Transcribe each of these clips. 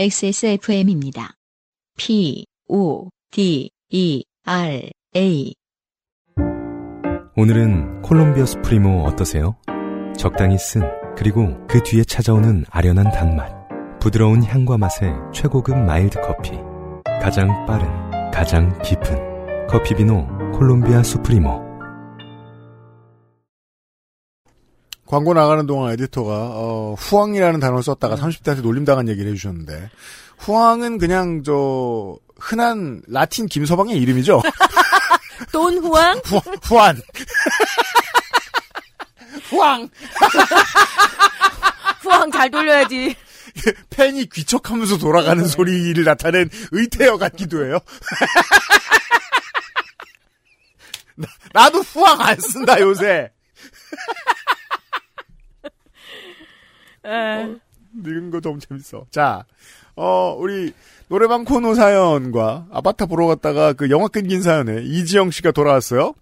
XSFM입니다. P, O, D, E, R, A. 오늘은 콜롬비아 수프리모 어떠세요? 적당히 쓴, 그리고 그 뒤에 찾아오는 아련한 단맛. 부드러운 향과 맛의 최고급 mild 커피. 가장 빠른, 가장 깊은 커피 비노 콜롬비아 수프리모. 광고 나가는 동안 에디터가 어, 후황이라는 단어를 썼다가 30대한테 놀림당한 얘기를 해주셨는데 후황은 그냥 저 흔한 라틴 김서방의 이름이죠. 돈 후왕? 후, 후안. 후황. 후왕 잘 돌려야지. 팬이 귀척하면서 돌아가는 소리를 나타낸 의태어 같기도 해요. 나, 나도 후황 안 쓴다 요새. 에, 늙은 거 너무 재밌어. 자, 어, 우리 노래방 코너 사연과 아바타 보러 갔다가 그 영화 끊긴 사연에 이지영 씨가 돌아왔어요.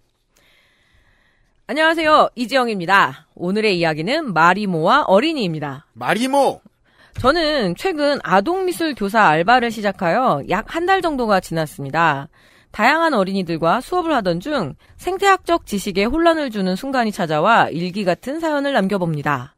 안녕하세요. 이지영입니다. 오늘의 이야기는 마리모와 어린이입니다. 마리모! 저는 최근 아동미술 교사 알바를 시작하여 약 한 달 정도가 지났습니다. 다양한 어린이들과 수업을 하던 중 생태학적 지식에 혼란을 주는 순간이 찾아와 일기 같은 사연을 남겨봅니다.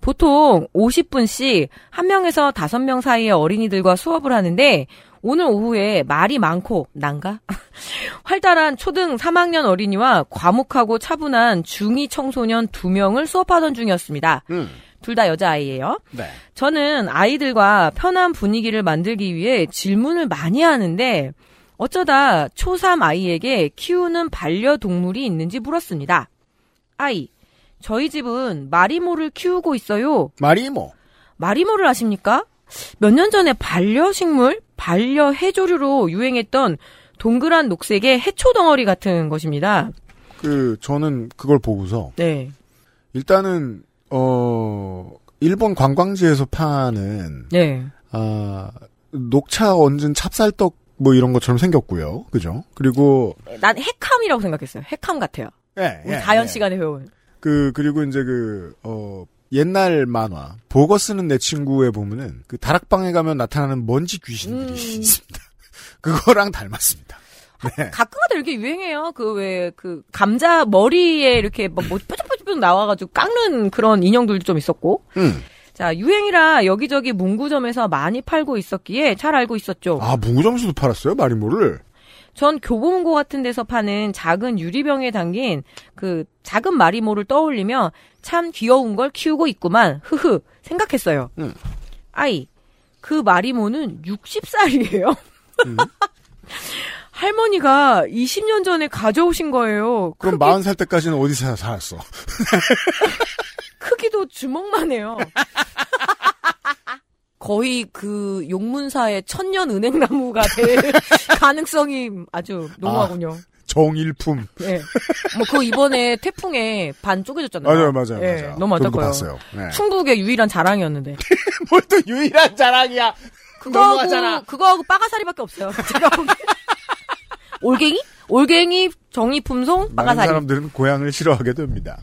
보통 50분씩 한 명에서 다섯 명 사이의 어린이들과 수업을 하는데 오늘 오후에 말이 많고 난가? 활달한 초등 3학년 어린이와 과묵하고 차분한 중2 청소년 두 명을 수업하던 중이었습니다. 음, 둘다 여자아이예요. 네. 저는 아이들과 편한 분위기를 만들기 위해 질문을 많이 하는데 어쩌다 초3 아이에게 키우는 반려동물이 있는지 물었습니다. 아이, 저희 집은 마리모를 키우고 있어요. 마리모. 마리모를 아십니까? 몇 년 전에 반려식물, 반려해조류로 유행했던 동그란 녹색의 해초 덩어리 같은 것입니다. 그, 저는 그걸 보고서, 네. 일단은, 어, 일본 관광지에서 파는, 네. 아, 녹차 얹은 찹쌀떡 뭐 이런 것처럼 생겼고요. 그죠? 그리고, 난 핵함이라고 생각했어요. 핵함 같아요. 예, 우리 예, 다연 예. 시간에 배운. 그, 그리고 이제 그, 어, 옛날 만화, 보거 쓰는 내 친구에 보면은, 그 다락방에 가면 나타나는 먼지 귀신들이 음. 있습니다. 그거랑 닮았습니다. 네. 가끔가다 이렇게 유행해요. 그 왜 그 감자 머리에 이렇게 뭐, 뭐 뾰족뾰족 나와가지고 깎는 그런 인형들도 좀 있었고. 음. 자 유행이라 여기저기 문구점에서 많이 팔고 있었기에 잘 알고 있었죠. 아, 문구점에서도 팔았어요? 마리모를? 전 교보문고 같은 데서 파는 작은 유리병에 담긴 그 작은 마리모를 떠올리며 참 귀여운 걸 키우고 있구만. 흐흐 생각했어요. 음. 아이 그 마리모는 60살이에요. 음. 할머니가 20년 전에 가져오신 거예요. 그럼 크기, 40살 때까지는 어디서 살았어? 크기도 주먹만 해요. 거의 그 용문사의 천년 은행나무가 될 가능성이 아주 농후하군요. 정일품. 예. 뭐, 그 이번에 태풍에 반 쪼개졌잖아요. 맞아요, 맞아요, 예, 맞아요. 너무 안타까워요. 네. 충북의 유일한 자랑이었는데. 뭘 또 유일한 자랑이야. 그거하고, 그거하고 빠가사리밖에 없어요. 제가. 올갱이? 올갱이, 정리품송, 많은 빠가사리. 사람들은 고향을 싫어하게 됩니다.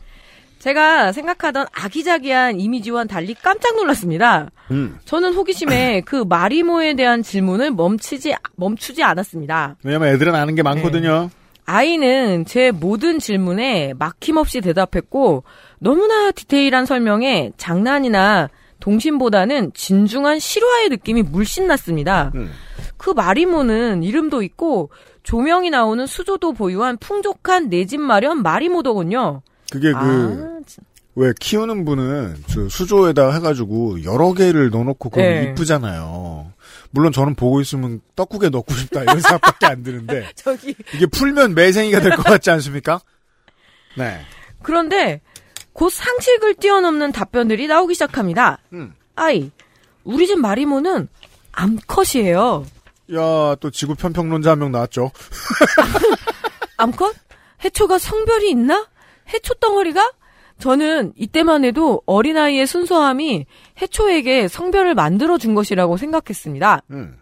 제가 생각하던 아기자기한 이미지와는 달리 깜짝 놀랐습니다. 음. 저는 호기심에 그 마리모에 대한 질문을 멈추지, 멈추지 않았습니다. 왜냐면 애들은 아는 게 많거든요. 아이는 제 모든 질문에 막힘없이 대답했고 너무나 디테일한 설명에 장난이나 동심보다는 진중한 실화의 느낌이 물씬 났습니다. 음. 그 마리모는 이름도 있고 조명이 나오는 수조도 보유한 풍족한 내 집 마련 마리모더군요. 그게 그, 아, 진- 왜 키우는 분은 저 수조에다 해가지고 여러 개를 넣어놓고 그럼 네. 이쁘잖아요. 물론 저는 보고 있으면 떡국에 넣고 싶다 이런 생각밖에 안 드는데 저기 이게 풀면 매생이가 될 것 같지 않습니까? 네. 그런데 곧 상식을 뛰어넘는 답변들이 나오기 시작합니다. 음. 아이, 우리 집 마리모는 암컷이에요. 야, 또 지구 편평론자 한 명 나왔죠. 암컷? 해초가 성별이 있나? 해초 덩어리가? 저는 이때만 해도 어린아이의 순수함이 해초에게 성별을 만들어준 것이라고 생각했습니다. 음.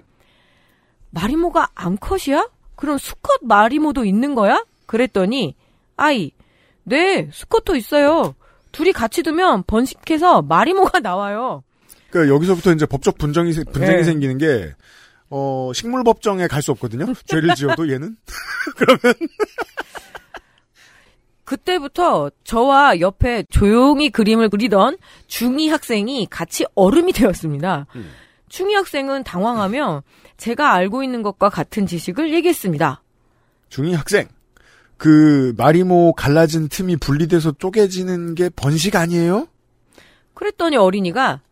마리모가 암컷이야? 그럼 수컷 마리모도 있는 거야? 그랬더니, 아이, 네, 수컷도 있어요. 둘이 같이 두면 번식해서 마리모가 나와요. 그러니까 여기서부터 이제 법적 분쟁이 세- 분쟁이 네. 생기는 게 어, 식물 법정에 갈 수 없거든요. 죄를 지어도 얘는 그 때부터 저와 옆에 조용히 그림을 그리던 중2 학생이 같이 얼음이 되었습니다. 음. 중2 학생은 당황하며 제가 알고 있는 것과 같은 지식을 얘기했습니다. 중이 학생. 그 마리모 갈라진 틈이 분리돼서 쪼개지는 게 번식 아니에요? 그랬더니 어린이가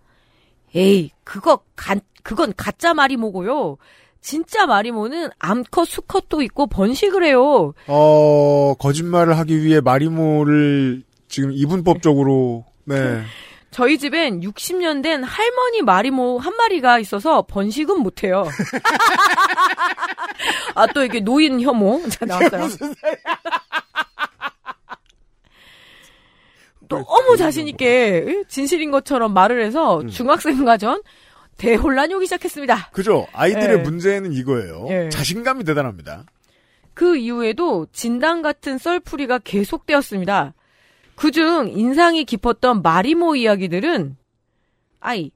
에이 그거 가, 그건 가짜 마리모고요. 진짜 마리모는 암컷 수컷도 있고 번식을 해요. 어, 거짓말을 하기 위해 마리모를 지금 이분법적으로 네. 저희 집엔 60년 된 할머니 마리모 한 마리가 있어서 번식은 못해요. 아, 또 이게 노인 혐오. 자, 나왔어요. 너무 자신있게 진실인 것처럼 말을 해서 음. 중학생과 전 대혼란이 오기 시작했습니다. 그죠? 아이들의 예. 문제는 이거예요. 예. 자신감이 대단합니다. 그 이후에도 진단 같은 썰풀이가 계속되었습니다. 그중 인상이 깊었던 마리모 이야기들은 아이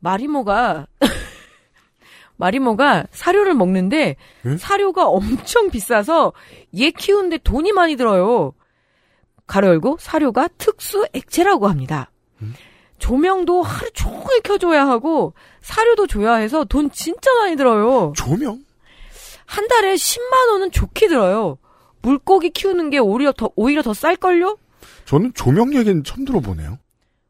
마리모가 마리모가 사료를 먹는데 응? 사료가 엄청 비싸서 얘 키우는데 돈이 많이 들어요. 가로 열고 사료가 특수 액체라고 합니다. 조명도 하루 종일 켜줘야 하고 사료도 줘야 해서 돈 진짜 많이 들어요. 조명? 한 달에 10만 원은 좋게 들어요. 물고기 키우는 게 오히려 더 오히려 더 쌀걸요? 저는 조명 얘기는 처음 들어보네요.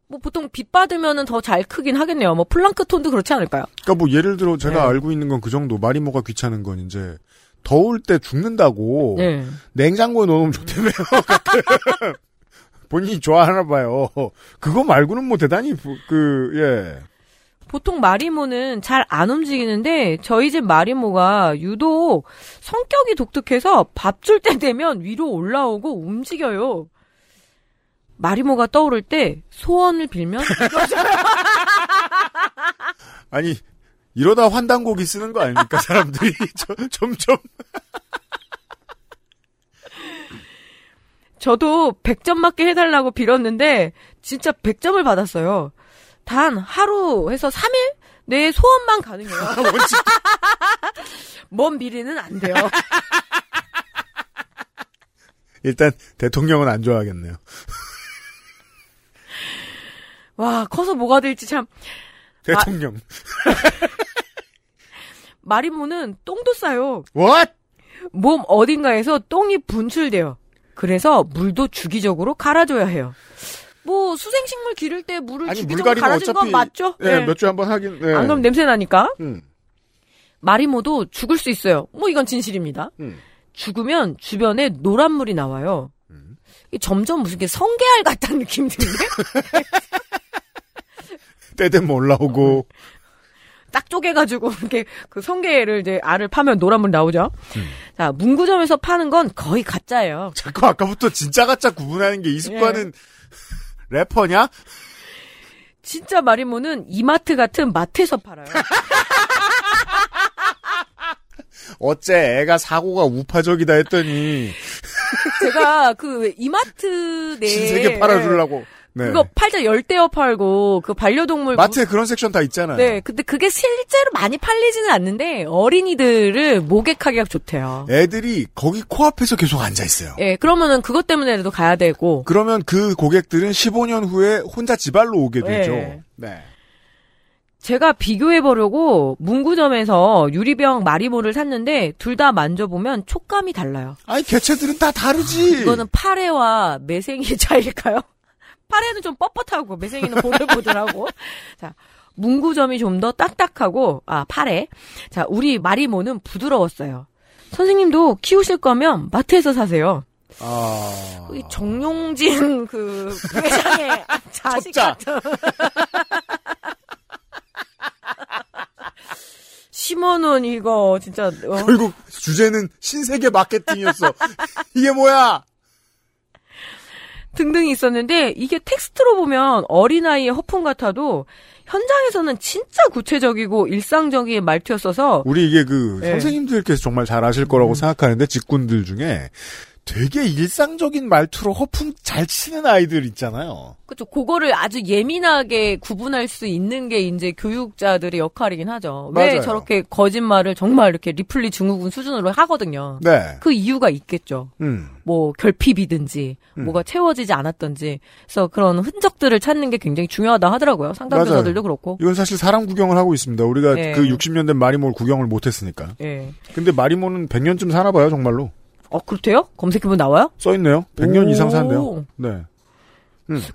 뭐 보통 빛 받으면은 더 잘 크긴 하겠네요. 뭐 플랑크톤도 그렇지 않을까요? 그러니까 뭐 예를 들어 제가 네. 알고 있는 건 그 정도. 마리모가 귀찮은 건 이제 더울 때 죽는다고 네. 냉장고에 넣어놓으면 좋다며요. 본인이 좋아하나 봐요. 그거 말고는 뭐 대단히 부- 그 예. 보통 마리모는 잘 안 움직이는데 저희 집 마리모가 유독 성격이 독특해서 밥 줄 때 되면 위로 올라오고 움직여요. 마리모가 떠오를 때 소원을 빌면 아니 이러다 환단곡이 쓰는 거 아닙니까 사람들이 저- 점점 저도 100점 맞게 해달라고 빌었는데 진짜 100점을 받았어요. 단 하루 해서 3일 내 소원만 가능해요. 원칙 먼 미래는 안 돼요. 일단 대통령은 안 좋아하겠네요. 와 커서 뭐가 될지 참 대통령. 마리모는 똥도 싸요. What? 몸 어딘가에서 똥이 분출돼요. 그래서 물도 주기적으로 갈아줘야 해요. 뭐 수생식물 기를 때 물을 아니 주기적으로 어차피 건 맞죠? 예, 네. 몇 주에 한 번 하긴. 예. 안 그럼 냄새 나니까. 음, 마리모도 죽을 수 있어요. 뭐 이건 진실입니다. 음. 죽으면 주변에 노란 물이 나와요. 음. 이게 점점 무슨 게 성게알 같다는 느낌이 드는데 때 되면 올라오고. 딱 쪼개가지고 이렇게 그 성게를 이제 알을 파면 노란 물 나오죠. 음. 자 문구점에서 파는 건 거의 가짜예요. 자꾸 아까부터 진짜 가짜 구분하는 게 이 습관은 래퍼냐? 진짜 마리모는 이마트 같은 마트에서 팔아요. 어째 애가 사고가 우파적이다 했더니 제가 그 이마트 내에 신세계 팔아주려고. 네. 그거 팔자 열대어 팔고 그 반려동물 마트에 그런 섹션 다 있잖아요. 네, 근데 그게 실제로 많이 팔리지는 않는데 어린이들을 모객하기가 좋대요. 애들이 거기 코앞에서 계속 앉아 있어요. 예, 그러면은 그것 때문에라도 가야 되고 그러면 그 고객들은 15년 후에 혼자 지발로 오게 되죠. 네. 네. 제가 비교해 보려고 문구점에서 유리병 마리모를 샀는데 둘 다 만져보면 촉감이 달라요. 아니 개체들은 다 다르지. 이거는 파래와 매생이의 차이일까요? 파래는 좀 뻣뻣하고 매생이는 보들보들하고. 자, 문구점이 좀 더 딱딱하고 아 파래. 자, 우리 마리모는 부드러웠어요. 선생님도 키우실 거면 마트에서 사세요. 아. 이 정용진 그 회장의 자식. 같은. 10만 원 이거 진짜 어. 결국 주제는 신세계 마케팅이었어. 이게 뭐야? 등등이 있었는데 이게 텍스트로 보면 어린아이의 허풍 같아도 현장에서는 진짜 구체적이고 일상적인 말투였어서 우리 이게 그 네. 선생님들께서 정말 잘 아실 거라고 생각하는데 친구들 중에 되게 일상적인 말투로 허풍 잘 치는 아이들 있잖아요. 그렇죠. 그거를 아주 예민하게 구분할 수 있는 게 이제 교육자들의 역할이긴 하죠. 왜 맞아요. 저렇게 거짓말을 정말 이렇게 리플리 증후군 수준으로 하거든요. 네. 그 이유가 있겠죠. 음. 뭐 결핍이든지 음. 뭐가 채워지지 않았던지 그래서 그런 흔적들을 찾는 게 굉장히 중요하다 하더라고요. 상담교사들도 그렇고. 이건 사실 사람 구경을 하고 있습니다. 우리가 네. 그 60년대 마리모를 구경을 못 했으니까. 예. 근데 마리모는 100년쯤 사나 봐요, 정말로. 어 그렇대요? 검색해보면 나와요? 써있네요. 100년 오. 이상 산대요. 네.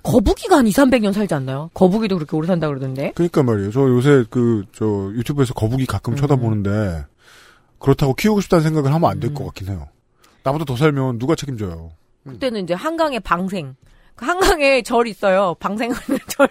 거북이가 한 2, 300년 살지 않나요? 거북이도 그렇게 오래 산다 그러던데. 그러니까 말이에요. 저 요새 그, 저, 유튜브에서 거북이 가끔 음. 쳐다보는데, 그렇다고 키우고 싶다는 생각을 하면 안될 음. 것 같긴 해요. 나보다 더 살면 누가 책임져요? 그때는 이제 한강에 방생. 그 한강에 절 있어요. 방생하는 절.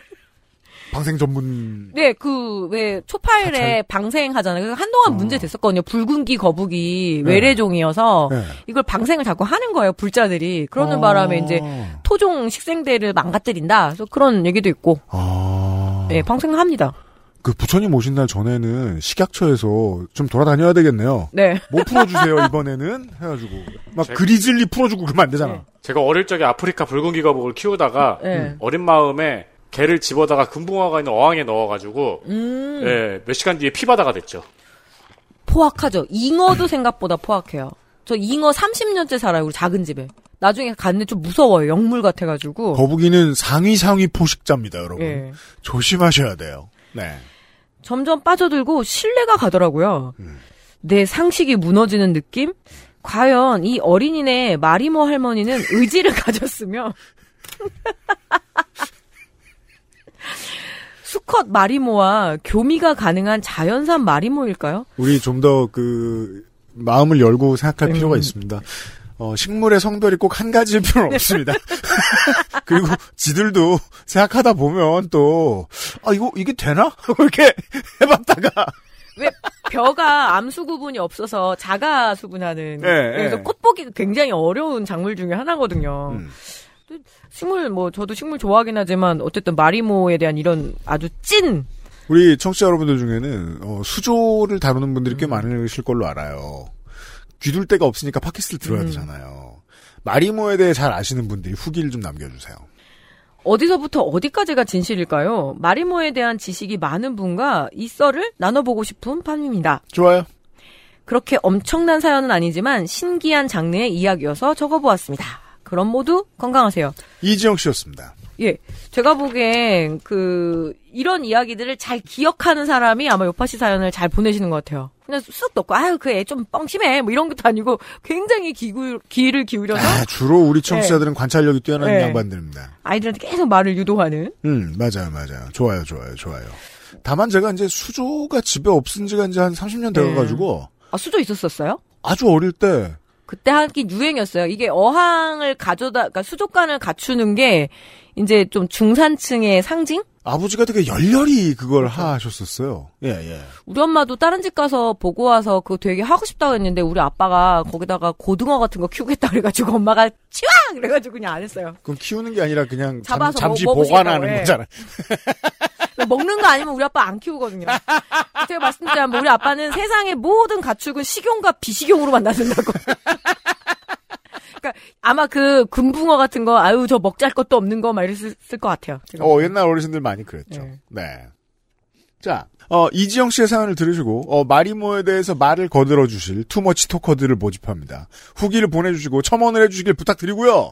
방생 전문, 네, 그, 왜, 초파일에 방생하잖아요. 그래서 한동안 어. 문제 됐었거든요. 붉은기 거북이 네. 외래종이어서 네. 이걸 방생을 자꾸 하는 거예요. 불자들이. 그러는 아. 바람에 이제 토종 식생대를 망가뜨린다. 그래서 그런 얘기도 있고. 아. 네, 방생을 합니다. 그 부처님 오신 날 전에는 식약처에서 좀 돌아다녀야 되겠네요. 네. 뭐 풀어주세요, 이번에는? 해가지고. 막 제- 그리즐리 풀어주고 그러면 안 되잖아. 네. 제가 어릴 적에 아프리카 붉은기 거북을 키우다가 네. 어린 마음에 개를 집어다가 금붕어가 있는 어항에 넣어가지고 음. 예, 몇 시간 뒤에 피바다가 됐죠. 포악하죠. 잉어도 생각보다 포악해요. 저 잉어 30년째 살아요. 우리 작은 집에. 나중에 갔는데 좀 무서워요. 영물 같아가지고. 거북이는 상위 상위 포식자입니다, 여러분. 예. 조심하셔야 돼요. 네. 점점 빠져들고 신뢰가 가더라고요. 음. 내 상식이 무너지는 느낌? 과연 이 어린이네 마리모 할머니는 의지를 가졌으며 수컷 마리모와 교미가 가능한 자연산 마리모일까요? 우리 좀 더 그 마음을 열고 생각할 음. 필요가 있습니다. 어, 식물의 성별이 꼭 한 가지일 필요는 없습니다. 그리고 지들도 생각하다 보면 또, 아, 이거, 이게 되나? 이렇게 해봤다가. 왜 벼가 암수 구분이 없어서 자가 수분하는 예, 그래서 예. 꽃 보기가 굉장히 어려운 작물 중에 하나거든요. 음. 식물 뭐 저도 식물 좋아하긴 하지만 어쨌든 마리모에 대한 이런 아주 찐 우리 청취자 여러분들 중에는, 어, 수조를 다루는 분들이 음. 꽤 많으실 걸로 알아요. 귀둘 데가 없으니까 팟캐스트를 들어야 음. 되잖아요. 마리모에 대해 잘 아시는 분들이 후기를 좀 남겨주세요. 어디서부터 어디까지가 진실일까요? 마리모에 대한 지식이 많은 분과 이 썰을 나눠보고 싶은 판입니다. 좋아요. 그렇게 엄청난 사연은 아니지만 신기한 장르의 이야기여서 적어보았습니다. 그럼 모두 건강하세요. 이지영 씨였습니다. 예. 제가 보기엔 그 이런 이야기들을 잘 기억하는 사람이 아마 요파시 사연을 잘 보내시는 것 같아요. 그냥 쑥 넣고 아유 그 애 좀 뻥심해 뭐 이런 것도 아니고 굉장히 기구, 귀를 기울여서 아, 주로 우리 청취자들은 관찰력이 뛰어난 네. 양반들입니다. 아이들한테 계속 말을 유도하는 음, 맞아요, 맞아요. 좋아요, 좋아요, 좋아요. 다만 제가 이제 수조가 집에 없은 지가 이제 한 30년 돼가지고 아 수조 있었었어요? 아주 어릴 때 그때 하긴 유행이었어요. 이게 어항을 가져다, 그러니까 수족관을 갖추는 게 이제 좀 중산층의 상징? 아버지가 되게 열렬히 그걸 하셨었어요. 예, 예. 우리 엄마도 다른 집 가서 보고 와서 그거 되게 하고 싶다고 했는데 우리 아빠가 거기다가 고등어 같은 거 키우겠다 그래가지고 엄마가 치왕! 그래가지고 그냥 안 했어요. 그럼 키우는 게 아니라 그냥 잠, 잡아서 잠시 먹- 먹으시겠다고, 보관하는 예. 거잖아요. 먹는 거 아니면 우리 아빠 안 키우거든요. 제가 말씀드리면 우리 아빠는 세상의 모든 가축은 식용과 비식용으로 만나는다고. 그러니까 아마 그 금붕어 같은 거 아유 저 먹잘 것도 없는 거 막 이랬을 것 같아요. 어, 옛날 어르신들 많이 그랬죠. 네. 네. 자, 어, 이지영 씨의 사연을 들으시고, 어, 마리모에 대해서 말을 거들어 주실 투머치 토커들을 모집합니다. 후기를 보내주시고 첨언을 해주시길 부탁드리고요.